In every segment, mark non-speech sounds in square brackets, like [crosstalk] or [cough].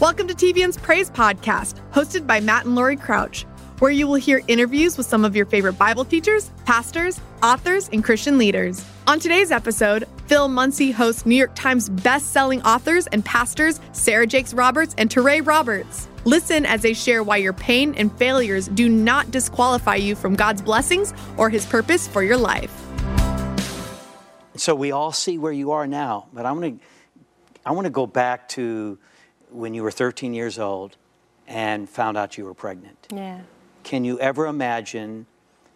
Welcome to TBN's Praise Podcast, hosted by Matt and Laurie Crouch, where you will hear interviews with some of your favorite Bible teachers, pastors, authors, and Christian leaders. On today's episode, Phil Munsey hosts New York Times best-selling authors and pastors Sarah Jakes Roberts and Touré Roberts. Listen as they share why your pain and failures do not disqualify you from God's blessings or his purpose for your life. So we all see where you are now, but I want to I want to go back to when you were 13 years old and found out you were pregnant. Yeah. Can you ever imagine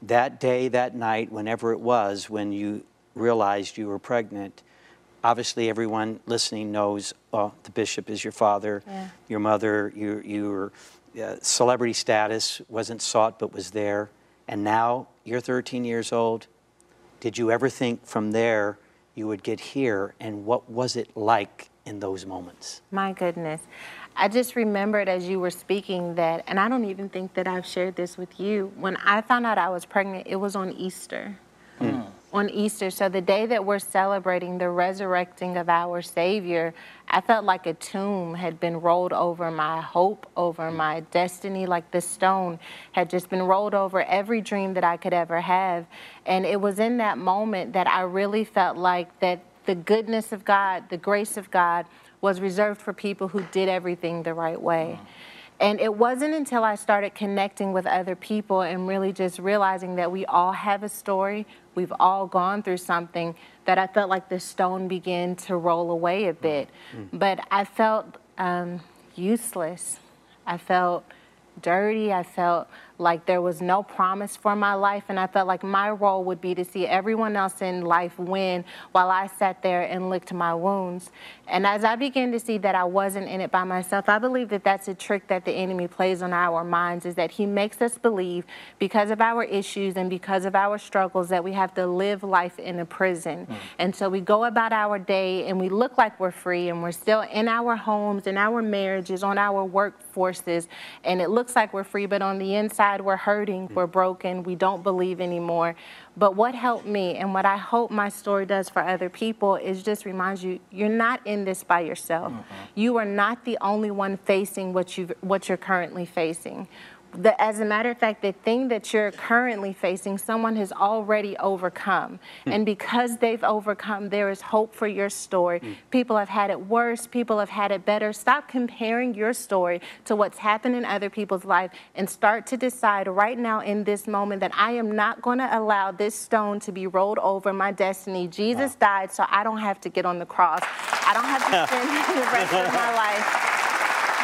that day, that night, whenever it was, when you realized you were pregnant? Obviously, everyone listening knows uh, the bishop is your father, Yeah. your mother, your, your uh, celebrity status wasn't sought but was there. And now you're 13 years old. Did you ever think from there you would get here? And what was it like in those moments? My goodness. I just remembered as you were speaking that, and I don't even think that I've shared this with you. When I found out I was pregnant, it was on Easter. Hmm. On Easter, so the day that we're celebrating the resurrecting of our Savior, I felt like a tomb had been rolled over my hope, over hmm. my destiny, like the stone had just been rolled over every dream that I could ever have. And it was in that moment that I really felt like that the goodness of God, the grace of God, was reserved for people who did everything the right way. Mm-hmm. And it wasn't until I started connecting with other people and really just realizing that we all have a story, we've all gone through something, that I felt like the stone began to roll away a mm-hmm. bit. Mm. But I felt um, useless. I felt dirty. I felt like there was no promise for my life. And I felt like my role would be to see everyone else in life win while I sat there and licked my wounds. And as I began to see that I wasn't in it by myself, I believe that that's a trick that the enemy plays on our minds is that he makes us believe because of our issues and because of our struggles that we have to live life in a prison. Hmm. And so we go about our day and we look like we're free and we're still in our homes, in our marriages, on our workforces, and it looks like we're free, but on the inside, we're hurting, we're broken, we don't believe anymore. But what helped me and what I hope my story does for other people is just reminds you you're not in this by yourself. Mm-hmm. You are not the only one facing what you what you're currently facing. The, as a matter of fact, the thing that you're currently facing, someone has already overcome. Hmm. And because they've overcome, there is hope for your story. Hmm. People have had it worse, people have had it better. Stop comparing your story to what's happened in other people's life and start to decide right now in this moment that I am not going to allow this stone to be rolled over my destiny. Jesus died so I don't have to get on the cross. I don't have to spend [laughs] the rest of my life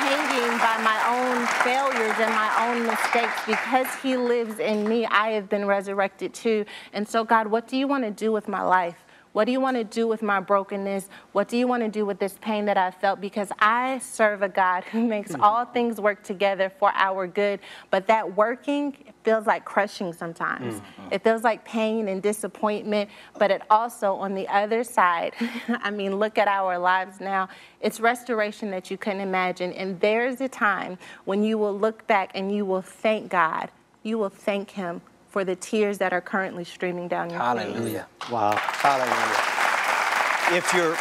hanging by my own failures and my own mistakes because he lives in me i have been resurrected too. And so god what do you want to do with my life what do you want to do with my brokenness? What do you want to do with this pain that I felt? Because I serve a God who [laughs] makes mm-hmm. all things work together for our good. But that working feels like crushing sometimes. Mm-hmm. It feels like pain and disappointment. But it also, on the other side, [laughs] I mean, look at our lives now. It's restoration that you couldn't imagine. And there's a time when you will look back and you will thank God. You will thank Him for the tears that are currently streaming down your face. Hallelujah. Wow. Hallelujah. If your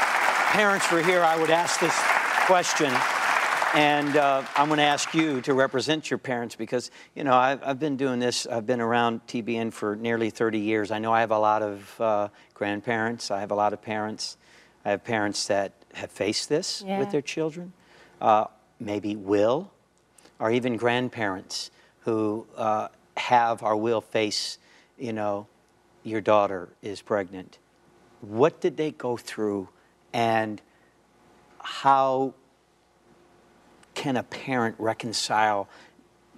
parents were here, I would ask this question. And uh, I'm going to ask you to represent your parents because, you know, I've, I've been doing this, I've been around TBN for nearly 30 years. I know I have a lot of uh, grandparents, I have a lot of parents. I have parents that have faced this Yeah. with their children, uh, maybe will, or even grandparents who uh, have or will face, you know, your daughter is pregnant. What did they go through, and how can a parent reconcile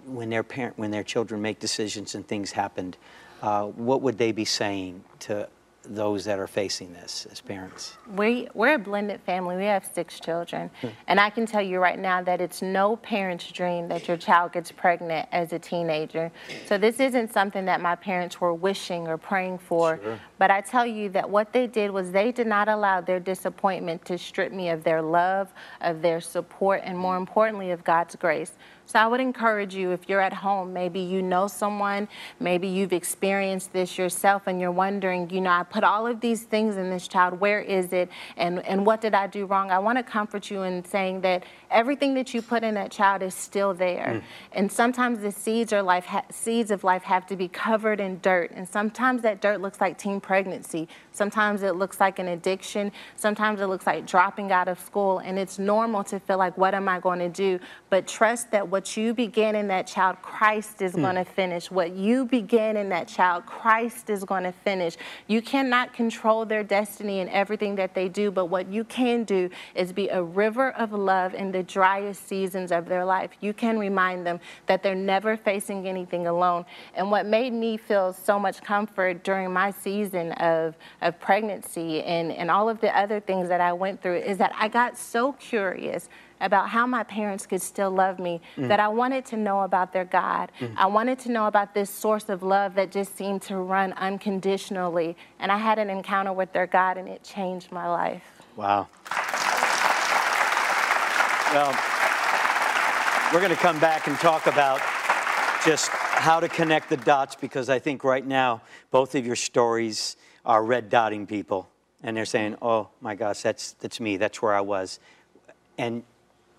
when their parent when their children make decisions and things happened? Uh, what would they be saying to those that are facing this as parents? We, we're a blended family. We have six children. Hmm. And I can tell you right now that it's no parent's dream that your child gets pregnant as a teenager. So this isn't something that my parents were wishing or praying for. Sure. But I tell you that what they did was they did not allow their disappointment to strip me of their love, of their support, and more importantly, of God's grace. So I would encourage you if you're at home, maybe you know someone, maybe you've experienced this yourself and you're wondering, you know, I put all of these things in this child, where is it? And, and what did I do wrong? I want to comfort you in saying that everything that you put in that child is still there. Mm. And sometimes the seeds, or life seeds of life have to be covered in dirt. And sometimes that dirt looks like teen pregnancy. Sometimes it looks like an addiction. Sometimes it looks like dropping out of school. And it's normal to feel like, what am I going to do? But trust that what what you begin in that child, Christ is mm. going to finish. What you begin in that child, Christ is going to finish. You cannot control their destiny and everything that they do, but what you can do is be a river of love in the driest seasons of their life. You can remind them that they're never facing anything alone. And what made me feel so much comfort during my season of, of pregnancy and, and all of the other things that I went through is that I got so curious about how my parents could still love me, mm. that I wanted to know about their God. Mm. I wanted to know about this source of love that just seemed to run unconditionally. And I had an encounter with their God, and it changed my life. Wow. Well, we're going to come back and talk about just how to connect the dots because I think right now both of your stories are red dotting people and they're saying, "Oh my gosh, that's that's me. That's where I was." And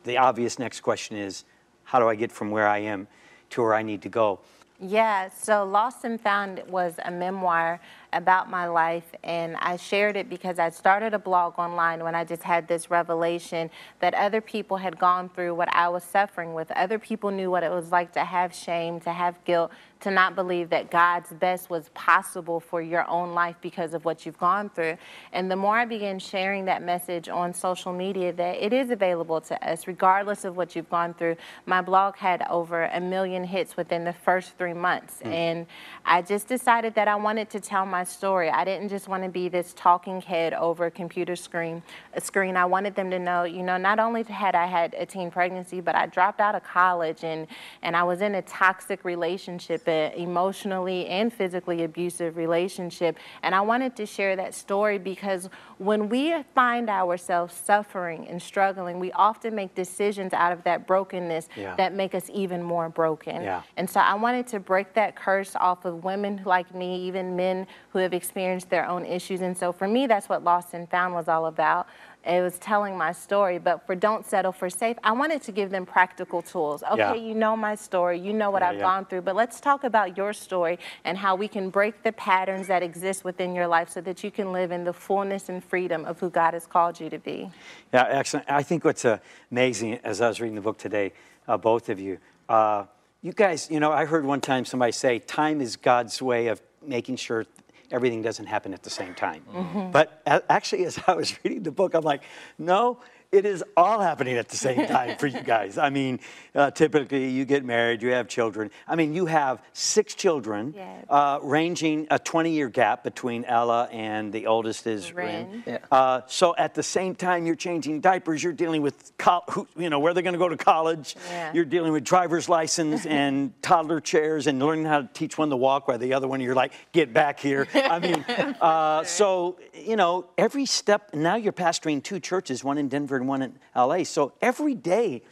the obvious next question is how do I get from where I am to where I need to go? Yeah, so Lost and Found was a memoir about my life, and I shared it because I started a blog online when I just had this revelation that other people had gone through what I was suffering with. Other people knew what it was like to have shame, to have guilt, to not believe that God's best was possible for your own life because of what you've gone through. And the more I began sharing that message on social media, that it is available to us, regardless of what you've gone through. My blog had over a million hits within the first three months. Mm. And I just decided that I wanted to tell my story. I didn't just want to be this talking head over a computer screen. A screen. I wanted them to know, you know, not only had I had a teen pregnancy, but I dropped out of college and, and I was in a toxic relationship emotionally and physically abusive relationship. And I wanted to share that story because when we find ourselves suffering and struggling, we often make decisions out of that brokenness yeah. that make us even more broken. Yeah. And so I wanted to break that curse off of women like me, even men who have experienced their own issues. And so for me, that's what Lost and Found was all about it was telling my story. But for Don't Settle for Safe, I wanted to give them practical tools. Okay, yeah. you know my story, you know what yeah, I've yeah. gone through, but let's talk about your story and how we can break the patterns that exist within your life so that you can live in the fullness and freedom of who God has called you to be. Yeah, excellent. I think what's amazing as I was reading the book today, uh, both of you, uh, you guys, you know, I heard one time somebody say, time is God's way of making sure everything doesn't happen at the same time. Mm-hmm. But actually, as I was reading the book, I'm like, no, it is all happening at the same [laughs] time for you guys. I mean, uh, typically you get married, you have children. I mean, you have six children, yes. uh, ranging a 20 year gap between Ella and the oldest is Rin. Rin. Yeah. Uh, so at the same time, you're changing diapers, you're dealing with, co- who, you know, where they're going to go to college. Yeah. You're dealing with driver's license [laughs] and toddler chairs and learning how to teach one to walk while the other one you're like, get back here. I mean, [laughs] uh, so, you know, every step, now you're pastoring two churches, one in Denver and one in LA. So every day,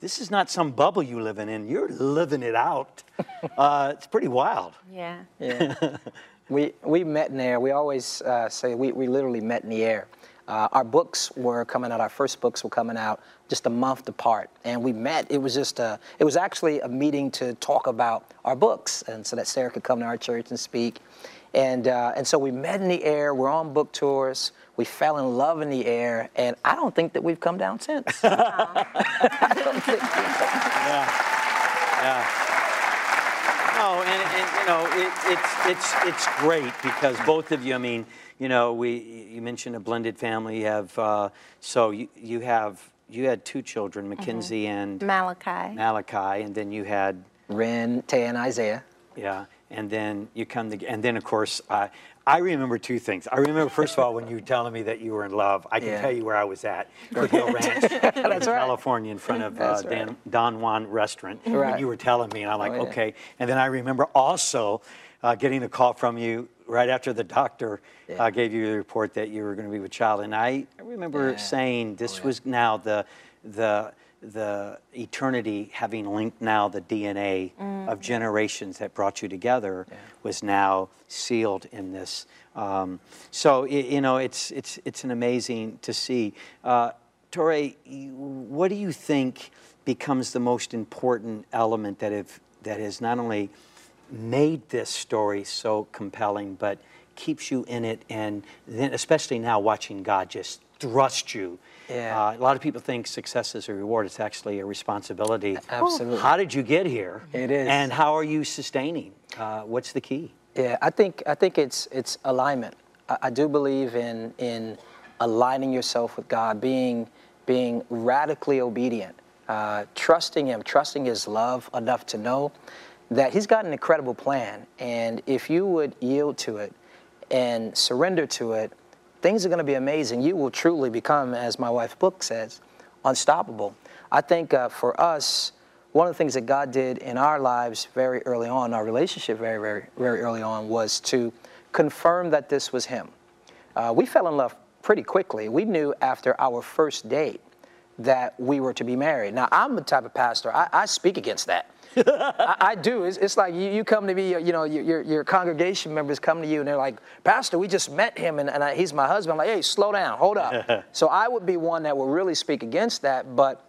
this is not some bubble you living in. You're living it out. [laughs] Uh, it's pretty wild. Yeah. Yeah. we we met in the air. We always uh, say we, we literally met in the air. Uh, our books were coming out. Our first books were coming out just a month apart, and we met. It was just a. It was actually a meeting to talk about our books, and so that Sarah could come to our church and speak. And uh, and so we met in the air. We're on book tours. We fell in love in the air, and I don't think that we've come down since. [laughs] [laughs] I don't think. Yeah, yeah. No, and, and you know it, it's it's it's great because both of you. I mean, you know, we you mentioned a blended family. You have uh, so you you have you had two children, mm-hmm. Mackenzie mm-hmm. and Malachi. Malachi, and then you had Ren, Tay, and Isaiah. Yeah, and then you come to, and then of course, uh, I remember two things. I remember, first of all, when you were telling me that you were in love. I can yeah. tell you where I was at, [laughs] Foothill Ranch, [laughs] in right. California, in front of uh, Dan, right. Don Juan Restaurant. Right. And you were telling me, and I'm like, oh, yeah. okay. And then I remember also uh, getting a call from you right after the doctor yeah. uh, gave you the report that you were going to be with child. And I, I remember saying this was now the the the eternity having linked now the DNA of generations that brought you together was now sealed in this. Um, so you know, it's it's it's an amazing to see. Uh, Touré, what do you think becomes the most important element that have that has not only made this story so compelling, but keeps you in it, and then especially now watching God just thrust you. Yeah. Uh, a lot of people think success is a reward. It's actually a responsibility. Absolutely. How did you get here? It is. And how are you sustaining? Uh, what's the key? Yeah, I think I think it's it's alignment. I, I do believe in in aligning yourself with God, being being radically obedient, uh, trusting Him, trusting His love enough to know that He's got an incredible plan, and if you would yield to it and surrender to it, things are going to be amazing. You will truly become, as my wife's book says, unstoppable. I think uh, for us, one of the things that God did in our lives very early on, our relationship very, very, very early on, was to confirm that this was Him. Uh, we fell in love pretty quickly. We knew after our first date that we were to be married. Now, I'm the type of pastor, I, I speak against that. I, I do. It's, it's like you, you come to me, you know, your, your, your congregation members come to you and they're like, Pastor, we just met him and, and I, he's my husband. I'm like, hey, slow down, hold up. [laughs] so I would be one that would really speak against that, but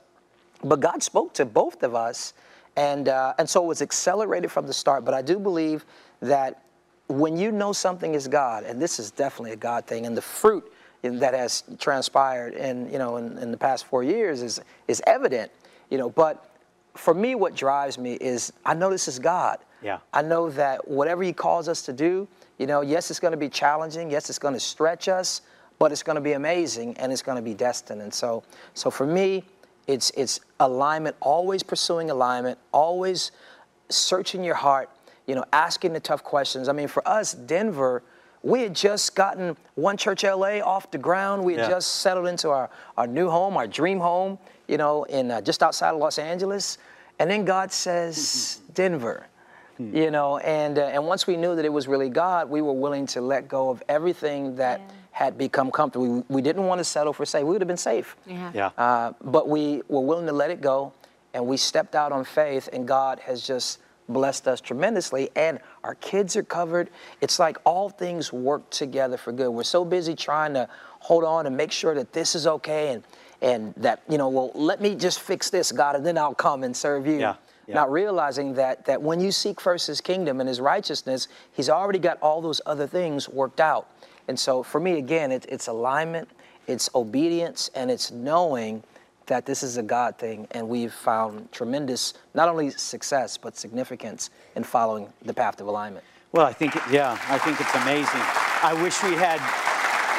but God spoke to both of us, and uh, and so it was accelerated from the start. But I do believe that when you know something is God, and this is definitely a God thing, and the fruit in- that has transpired in you know in, in the past four years is is evident, you know. But for me, what drives me is I know this is God. Yeah. I know that whatever He calls us to do, you know, yes, it's going to be challenging. Yes, it's going to stretch us, but it's going to be amazing and it's going to be destined. And so, so for me, it's it's alignment. Always pursuing alignment. Always searching your heart. You know, asking the tough questions. I mean, for us, Denver. We had just gotten One Church LA off the ground. We had Yeah. just settled into our, our new home, our dream home, you know, in uh, just outside of Los Angeles. And then God says, Denver, you know, and, uh, and once we knew that it was really God, we were willing to let go of everything that Yeah. had become comfortable. We, we didn't want to settle for safe. We would have been safe. Yeah. Yeah. Uh, but we were willing to let it go, and we stepped out on faith, and God has just blessed us tremendously. And our kids are covered. It's like all things work together for good. We're so busy trying to hold on and make sure that this is okay, and and that you know, well, let me just fix this, God, and then I'll come and serve you. Yeah, yeah. Not realizing that that when you seek first His kingdom and His righteousness, He's already got all those other things worked out. And so, for me, again, it, it's alignment, it's obedience, and it's knowing that this is a God thing, and we've found tremendous, not only success, but significance in following the path of alignment. Well, I think, it, yeah, I think it's amazing. I wish we had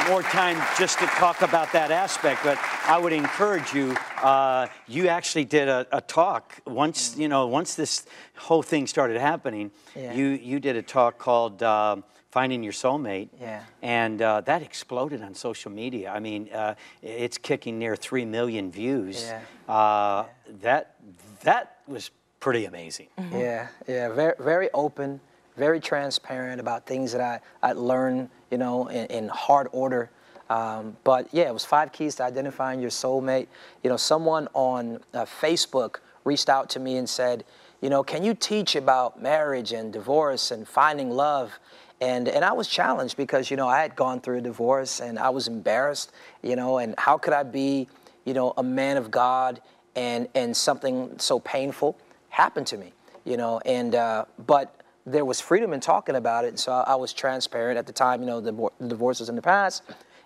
more time just to talk about that aspect, but I would encourage you. Uh, you actually did a, a talk once, you know, once this whole thing started happening. Yeah. You you did a talk called um "Finding Your Soulmate," Yeah. and uh, that exploded on social media. I mean, uh, it's kicking near three million views. Yeah. Uh, that that was pretty amazing. Yeah, yeah, very, very open, very transparent about things that I, I learned, you know, in, in hard order. Um, but yeah, it was five keys to identifying your soulmate. You know, someone on uh, Facebook reached out to me and said, you know, can you teach about marriage and divorce and finding love? And, and I was challenged because, you know, I had gone through a divorce and I was embarrassed, you know, and how could I be, you know, a man of God and, and something so painful happened to me, you know, and, uh, but there was freedom in talking about it. So I, I was transparent at the time, you know, the, the divorce was in the past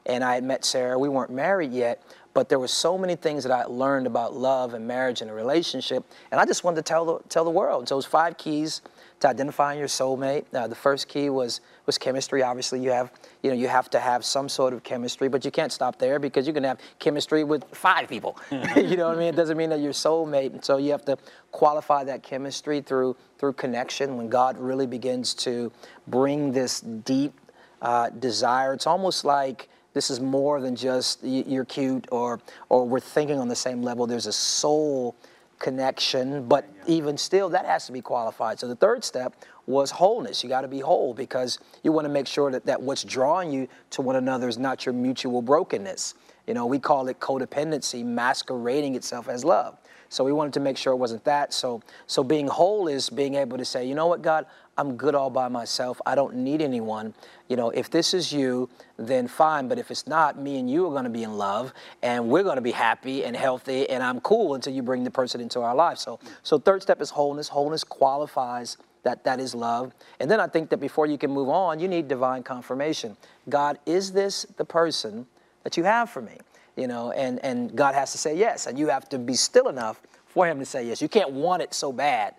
and I had met Sarah. We weren't married yet, but there were so many things that I learned about love and marriage and a relationship, and I just wanted to tell the, tell the world. So it was five keys to identifying your soulmate. Uh, the first key was was chemistry. Obviously, you have you know you have to have some sort of chemistry, but you can't stop there because you can have chemistry with five people. [laughs] [laughs] you know what I mean? It doesn't mean that you're soulmate. And so you have to qualify that chemistry through through connection. When God really begins to bring this deep uh, desire, it's almost like this is more than just you're cute or or we're thinking on the same level. There's a soul connection, but even still, that has to be qualified. So the third step was wholeness. You got to be whole because you want to make sure that, that what's drawing you to one another is not your mutual brokenness. You know, we call it codependency masquerading itself as love. So we wanted to make sure it wasn't that. So, so being whole is being able to say, you know what, God, I'm good all by myself. I don't need anyone. You know, if this is you, then fine. But if it's not, me and you are going to be in love, and we're going to be happy and healthy, and I'm cool until you bring the person into our life. So, so third step is wholeness. Wholeness qualifies that that is love. And then I think that before you can move on, you need divine confirmation. God, is this the person that you have for me? you know, and, and God has to say yes, and you have to be still enough for Him to say yes. You can't want it so bad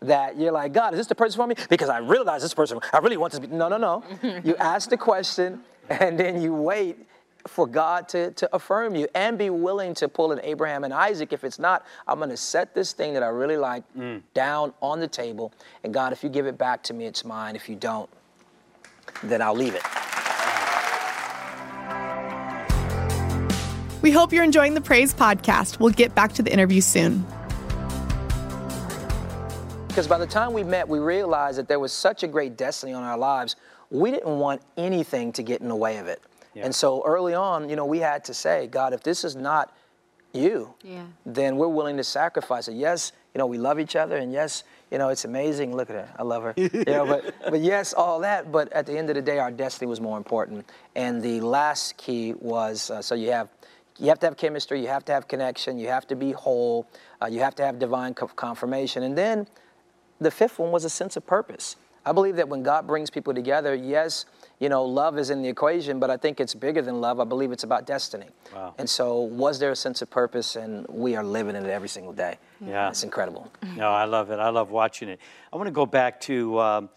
that you're like, God, is this the person for me? Because I realize this person, I really want be. No, no, no. you ask the question, and then you wait for God to, to affirm you and be willing to pull in Abraham and Isaac. If it's not, I'm going to set this thing that I really like mm. down on the table. And God, if you give it back to me, it's mine. If you don't, then I'll leave it. We hope you're enjoying the Praise podcast. We'll get back to the interview soon. Because by the time we met, we realized that there was such a great destiny on our lives. We didn't want anything to get in the way of it. Yeah. And so early on, you know, we had to say, God, if this is not you, yeah. then we're willing to sacrifice it. Yes, you know, we love each other, and yes, you know, it's amazing. Look at her, I love her. [laughs] you know, but but yes, all that. But at the end of the day, our destiny was more important. And the last key was uh, so you have you have to have chemistry, you have to have connection, you have to be whole, uh, you have to have divine confirmation. And then the fifth one was a sense of purpose. I believe that when God brings people together, yes, you know, love is in the equation, but I think it's bigger than love. I believe it's about destiny. Wow. And so, was there a sense of purpose? And we are living in it every single day. Yeah. It's incredible. No, I love it. I love watching it. I want to go back to um,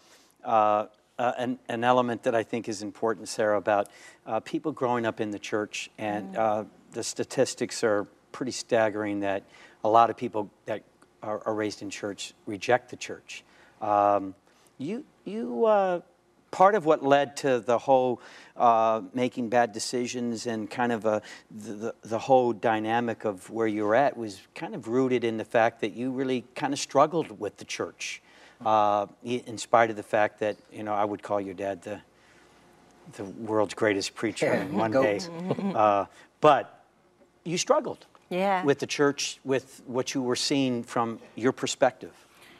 uh, uh, an, an, element that I think is important, Sarah, about uh, people growing up in the church and mm the statistics are pretty staggering that a lot of people that are, are raised in church reject the church. Um, you, you, uh, part of what led to the whole uh, making bad decisions and kind of a, the, the whole dynamic of where you're at was kind of rooted in the fact that you really kind of struggled with the church, uh, in spite of the fact that, you know, I would call your dad the, the world's greatest preacher in one day. Uh, but you struggled yeah. with the church, with what you were seeing from your perspective.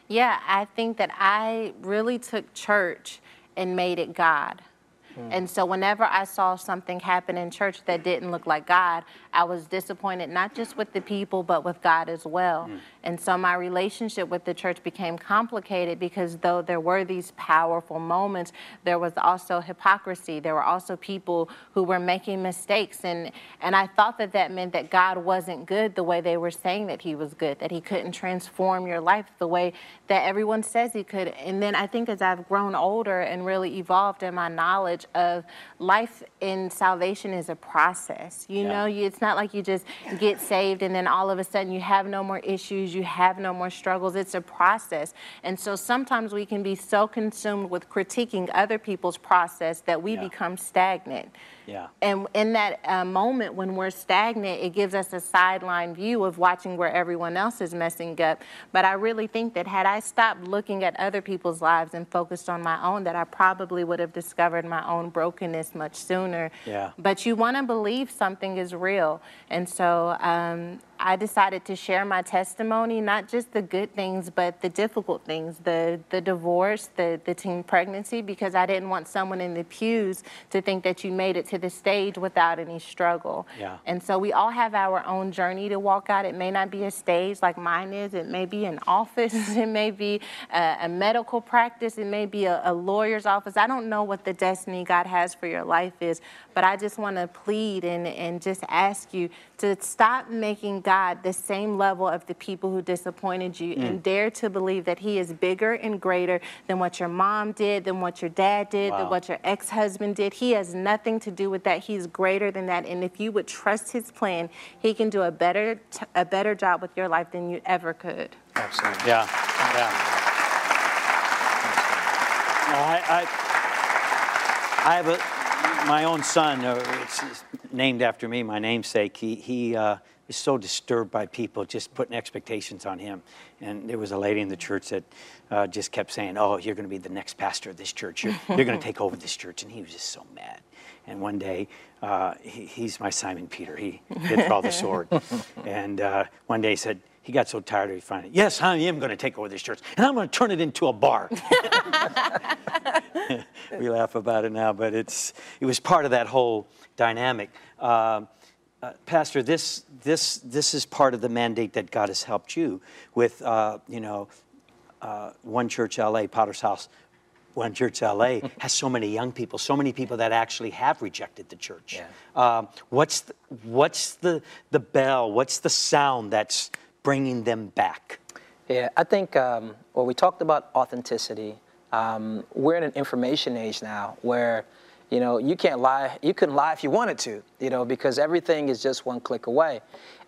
Yeah, I think that I really took church and made it God. Mm. And so whenever I saw something happen in church that didn't look like God, I was disappointed not just with the people, but with God as well. Mm. And so my relationship with the church became complicated because though there were these powerful moments, there was also hypocrisy. There were also people who were making mistakes. And, and I thought that that meant that God wasn't good the way they were saying that He was good, that He couldn't transform your life the way that everyone says He could. And then I think as I've grown older and really evolved in my knowledge of life in salvation is a process. You yeah. know, it's not like you just get saved and then all of a sudden you have no more issues you have no more struggles. It's a process. And so sometimes we can be so consumed with critiquing other people's process that we yeah. become stagnant. Yeah. And in that uh, moment when we're stagnant, it gives us a sideline view of watching where everyone else is messing up. But I really think that had I stopped looking at other people's lives and focused on my own, that I probably would have discovered my own brokenness much sooner. Yeah. But you want to believe something is real. And so um, I decided to share my testimony, not just the good things, but the difficult things, the, the divorce, the, the teen pregnancy, because I didn't want someone in the pews to think that you made it to the stage without any struggle. Yeah. And so we all have our own journey to walk out. It may not be a stage like mine is, it may be an office, [laughs] it may be a, a medical practice, it may be a, a lawyer's office. I don't know what the destiny God has for your life is, but I just want to plead and, and just ask you to stop making God the same level of the people who disappointed you mm. and dare to believe that He is bigger and greater than what your mom did, than what your dad did, wow. than what your ex husband did. He has nothing to do with that. He's greater than that. And if you would trust His plan, He can do a better, t- a better job with your life than you ever could. Absolutely. Yeah. Yeah. I, I, I have a my own son, uh, it's named after me, my namesake, he, he uh, is so disturbed by people just putting expectations on him. And there was a lady in the church that uh, just kept saying, Oh, you're going to be the next pastor of this church. You're, you're going to take over this church. And he was just so mad. And one day, uh, he, he's my Simon Peter. He can draw the sword. [laughs] and uh, one day he said, he got so tired of finding it. Yes, I am going to take over this church, and I'm going to turn it into a bar. [laughs] [laughs] we laugh about it now, but it's it was part of that whole dynamic. Uh, uh, Pastor, this this this is part of the mandate that God has helped you with. Uh, you know, uh, One Church LA, Potter's House, One Church LA [laughs] has so many young people, so many people that actually have rejected the church. Yeah. Um, what's the, what's the the bell? What's the sound that's bringing them back? Yeah, I think, um, well, we talked about authenticity. Um, we're in an information age now where, you know, you can't lie. You can lie if you wanted to, you know, because everything is just one click away.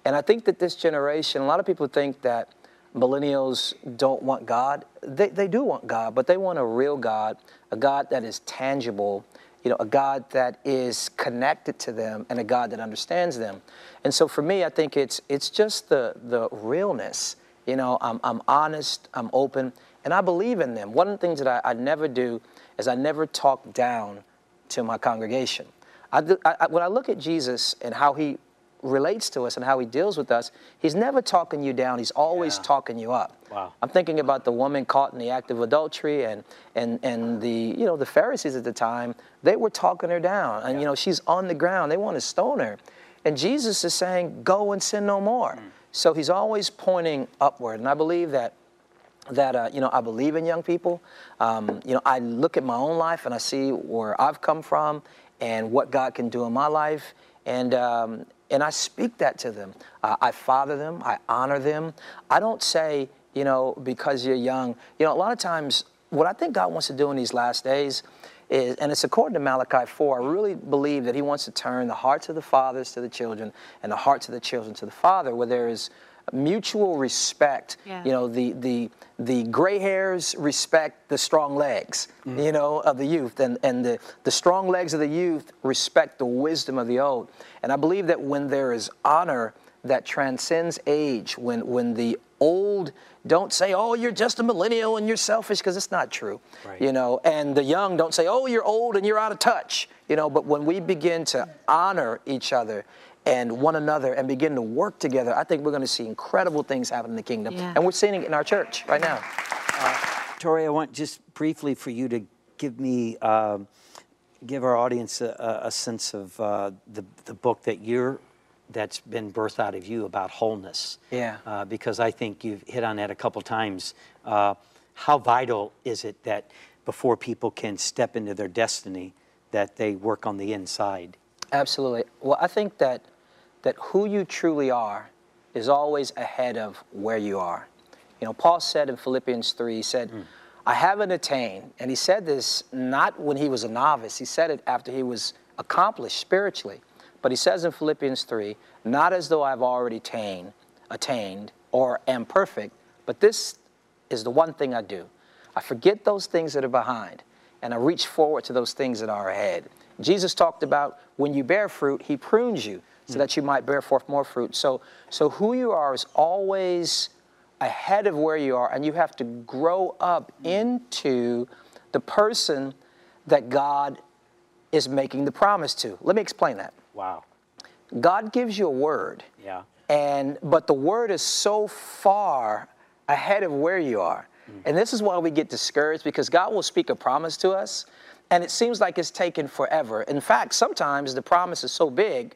And I think that this generation, a lot of people think that millennials don't want God. They, they do want God, but they want a real God, a God that is tangible, you know, a God that is connected to them and a God that understands them. And so for me, I think it's it's just the the realness. You know, I'm, I'm honest, I'm open, and I believe in them. One of the things that I, I never do is I never talk down to my congregation. I, do- I, when I look at Jesus and how he relates to us and how he deals with us, he's never talking you down. He's always Yeah. talking you up. Wow. I'm thinking about the woman caught in the act of adultery and, and, and the, you know, the Pharisees at the time, they were talking her down. And, you know, she's on the ground. They want to stone her. And Jesus is saying, go and sin no more. Mm. So he's always pointing upward. And I believe that that uh, you know I believe in young people. Um, you know, I look at my own life and I see where I've come from and what God can do in my life, and um, and I speak that to them. Uh, I father them. I honor them. I don't say you know because you're young. You know, a lot of times what I think God wants to do in these last days. Is, and it's according to Malachi 4, I really believe that he wants to turn the hearts of the fathers to the children and the hearts of the children to the father, where there is mutual respect. Yeah. You know, the the the gray hairs respect the strong legs, mm-hmm. you know, of the youth, and and the the strong legs of the youth respect the wisdom of the old. And I believe that when there is honor that transcends age, when when the old don't say, "Oh, you're just a millennial and you're selfish," because it's not true. Right. You know, and the young don't say, "Oh, you're old and you're out of touch." You know, but when we begin to honor each other and one another and begin to work together, I think we're going to see incredible things happen in the kingdom. Yeah. And we're seeing it in our church right now. Touré, I want just briefly for you to give me, um, give our audience a, a- a sense of uh, the, the book that you're, that's been birthed out of you about wholeness. Yeah. Uh, because I think you've hit on that a couple times. Uh, how vital is it that before people can step into their destiny, that they work on the inside? Absolutely. Well, I think that that who you truly are is always ahead of where you are. You know, Paul said in Philippians 3, he said, hmm. I haven't attained. And he said this not when he was a novice, he said it after he was accomplished spiritually. But he says in Philippians 3, not as though I've already attained, attained or am perfect, but this is the one thing I do. I forget those things that are behind and I reach forward to those things that are ahead. Jesus talked about when you bear fruit, he prunes you so that you might bear forth more fruit. So, so who you are is always ahead of where you are, and you have to grow up into the person that God is making the promise to. Let me explain that. Wow. God gives you a word, Yeah. and but the word is so far ahead of where you are. Mm. And this is why we get discouraged because God will speak a promise to us and it seems like it's taken forever. In fact, sometimes the promise is so big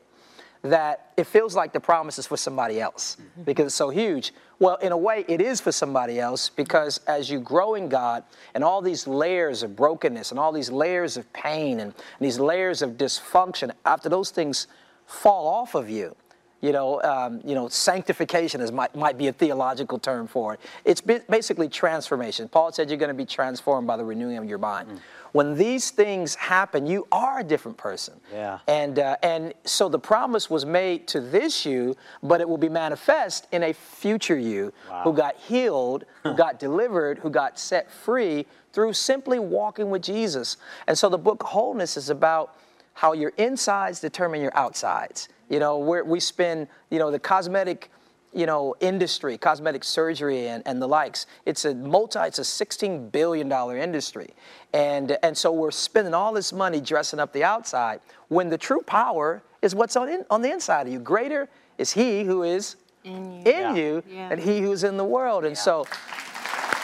that it feels like the promise is for somebody else mm-hmm. because it's so huge. Well, in a way, it is for somebody else because as you grow in God and all these layers of brokenness and all these layers of pain and, these layers of dysfunction, after those things fall off of you, you know, um, you know, sanctification is might, might be a theological term for it. It's basically transformation. Paul said you're going to be transformed by the renewing of your mind. When these things happen, you are a different person. Yeah. And uh, and so the promise was made to this you, but it will be manifest in a future you who got healed, [laughs] who got delivered, who got set free through simply walking with Jesus. And so the book Wholeness is about how your insides determine your outsides. You know, where we spend, you know, the cosmetic you know, industry, cosmetic surgery and, and the likes. It's a multi, it's a $16 billion industry. And, and so we're spending all this money dressing up the outside when the true power is what's on, in, on the inside of you. Greater is he who is In you. in Yeah. you Yeah. than he who's in the world. And so,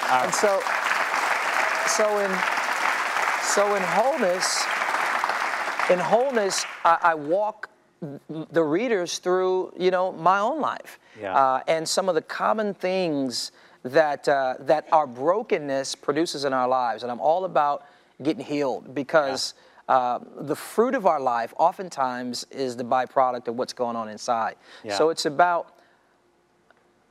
and so, so in, so in wholeness, in wholeness, I, I walk the readers through, you know, my own life, Yeah. uh, and some of the common things that uh, that our brokenness produces in our lives. And I'm all about getting healed because uh, the fruit of our life oftentimes is the byproduct of what's going on inside. Yeah. So it's about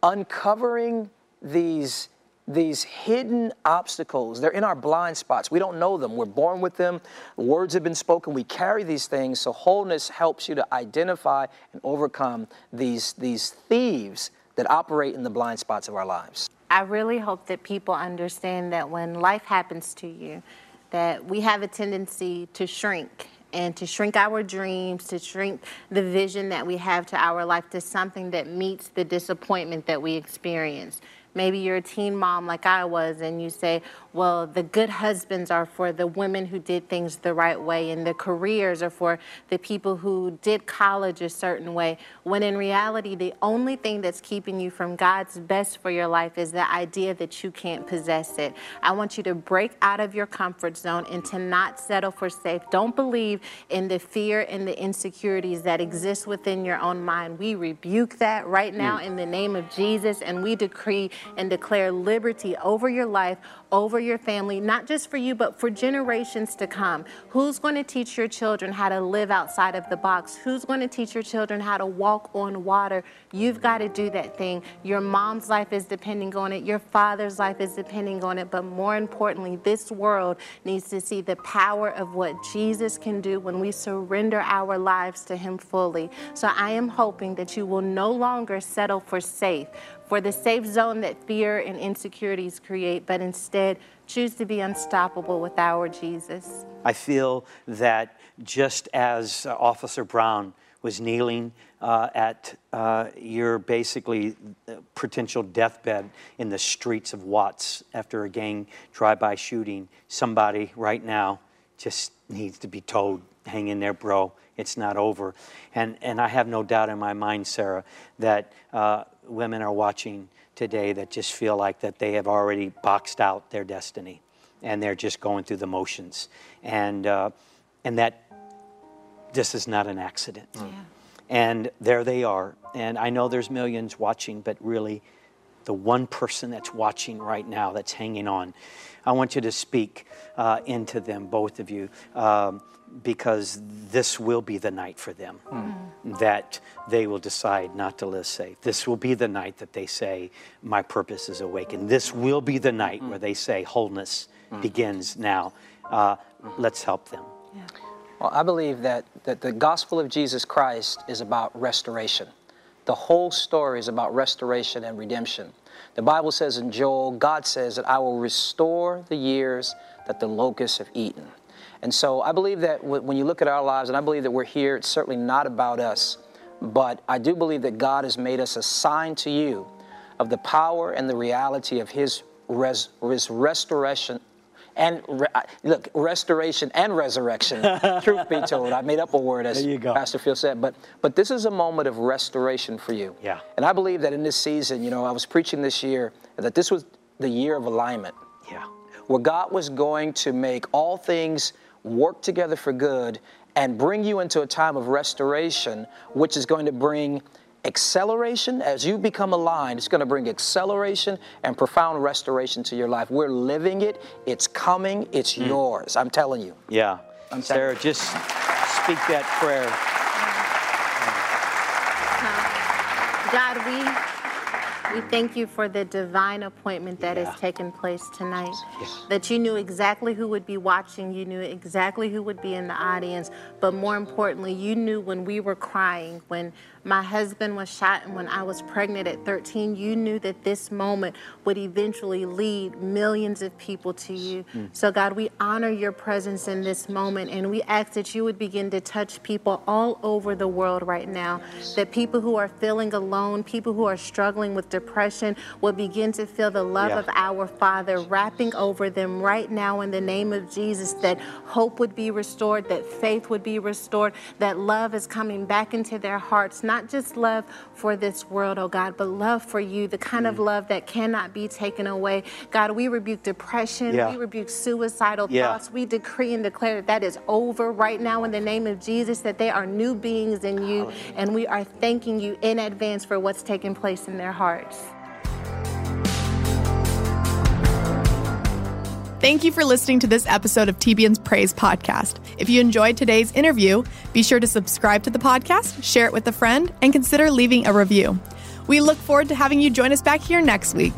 uncovering these these hidden obstacles. They're in our blind spots. We don't know them. We're born with them. Words have been spoken. We carry these things. So wholeness helps you to identify and overcome these these thieves that operate in the blind spots of our lives. I really hope that people understand that when life happens to you, that we have a tendency to shrink and to shrink our dreams, to shrink the vision that we have to our life to something that meets the disappointment that we experience. Maybe you're a teen mom like I was, and you say, well, the good husbands are for the women who did things the right way, and the careers are for the people who did college a certain way. When in reality, the only thing that's keeping you from God's best for your life is the idea that you can't possess it. I want you to break out of your comfort zone and to not settle for safe. Don't believe in the fear and the insecurities that exist within your own mind. We rebuke that right mm. now in the name of Jesus, and we decree and declare liberty over your life, over your family, not just for you, but for generations to come. Who's going to teach your children how to live outside of the box? Who's going to teach your children how to walk on water? You've got to do that thing. Your mom's life is depending on it, your father's life is depending on it, but more importantly, this world needs to see the power of what Jesus can do when we surrender our lives to Him fully. So I am hoping that you will no longer settle for safe, for the safe zone that fear and insecurities create, but instead choose to be unstoppable with our Jesus. I feel that just as uh, Officer Brown was kneeling uh, at uh, your basically uh, potential deathbed in the streets of Watts after a gang drive-by shooting, somebody right now just needs to be told, hang in there, bro. It's not over. And, and I have no doubt in my mind, Sarah, that uh, women are watching today that just feel like that they have already boxed out their destiny and they're just going through the motions. And, uh, and that this is not an accident. And there they are. And I know there's millions watching, but really, the one person that's watching right now that's hanging on, I want you to speak uh, into them, both of you, um, because this will be the night for them that they will decide not to live safe. This will be the night that they say, My purpose is awakened. This will be the night where they say, Wholeness begins now. Uh, let's help them. Well, I believe that, that the gospel of Jesus Christ is about restoration. The whole story is about restoration and redemption. The Bible says in Joel, God says that I will restore the years that the locusts have eaten. And so I believe that when you look at our lives, and I believe that we're here, it's certainly not about us, but I do believe that God has made us a sign to you of the power and the reality of His, res- his restoration and re- look, restoration and resurrection. [laughs] Truth be told, I made up a word as There you go. Pastor Phil said, but but this is a moment of restoration for you. Yeah. And I believe that in this season, you know, I was preaching this year that this was the year of alignment, Yeah. where God was going to make all things work together for good and bring you into a time of restoration, which is going to bring acceleration as you become aligned it's going to bring acceleration and profound restoration to your life we're living it it's coming it's hmm. yours i'm telling you Yeah. I'm Sarah, just speak that prayer. Uh, God, we, we thank you for the divine appointment that Yeah. has taken place tonight. Yes. That you knew exactly who would be watching, you knew exactly who would be in the audience, but more importantly, you knew when we were crying, when my husband was shot and when I was pregnant at 13, you knew that this moment would eventually lead millions of people to you. Mm. So, God, we honor your presence in this moment and we ask that you would begin to touch people all over the world right now. That people who are feeling alone, people who are struggling with depression, will begin to feel the love yeah. of our Father wrapping over them right now in the name of Jesus. That hope would be restored, that faith would be restored, that love is coming back into their hearts, not just love for this world, oh God, but love for you, the kind mm. of love that cannot be taken away. God, we rebuke depression, yeah. we rebuke suicidal yeah. thoughts. We decree and declare that that is over right now in the name of Jesus, that they are new beings in you, and we are thanking you in advance for what's taking place in their hearts. Thank you for listening to this episode of TBN's Praise Podcast. If you enjoyed today's interview, be sure to subscribe to the podcast, share it with a friend, and consider leaving a review. We look forward to having you join us back here next week.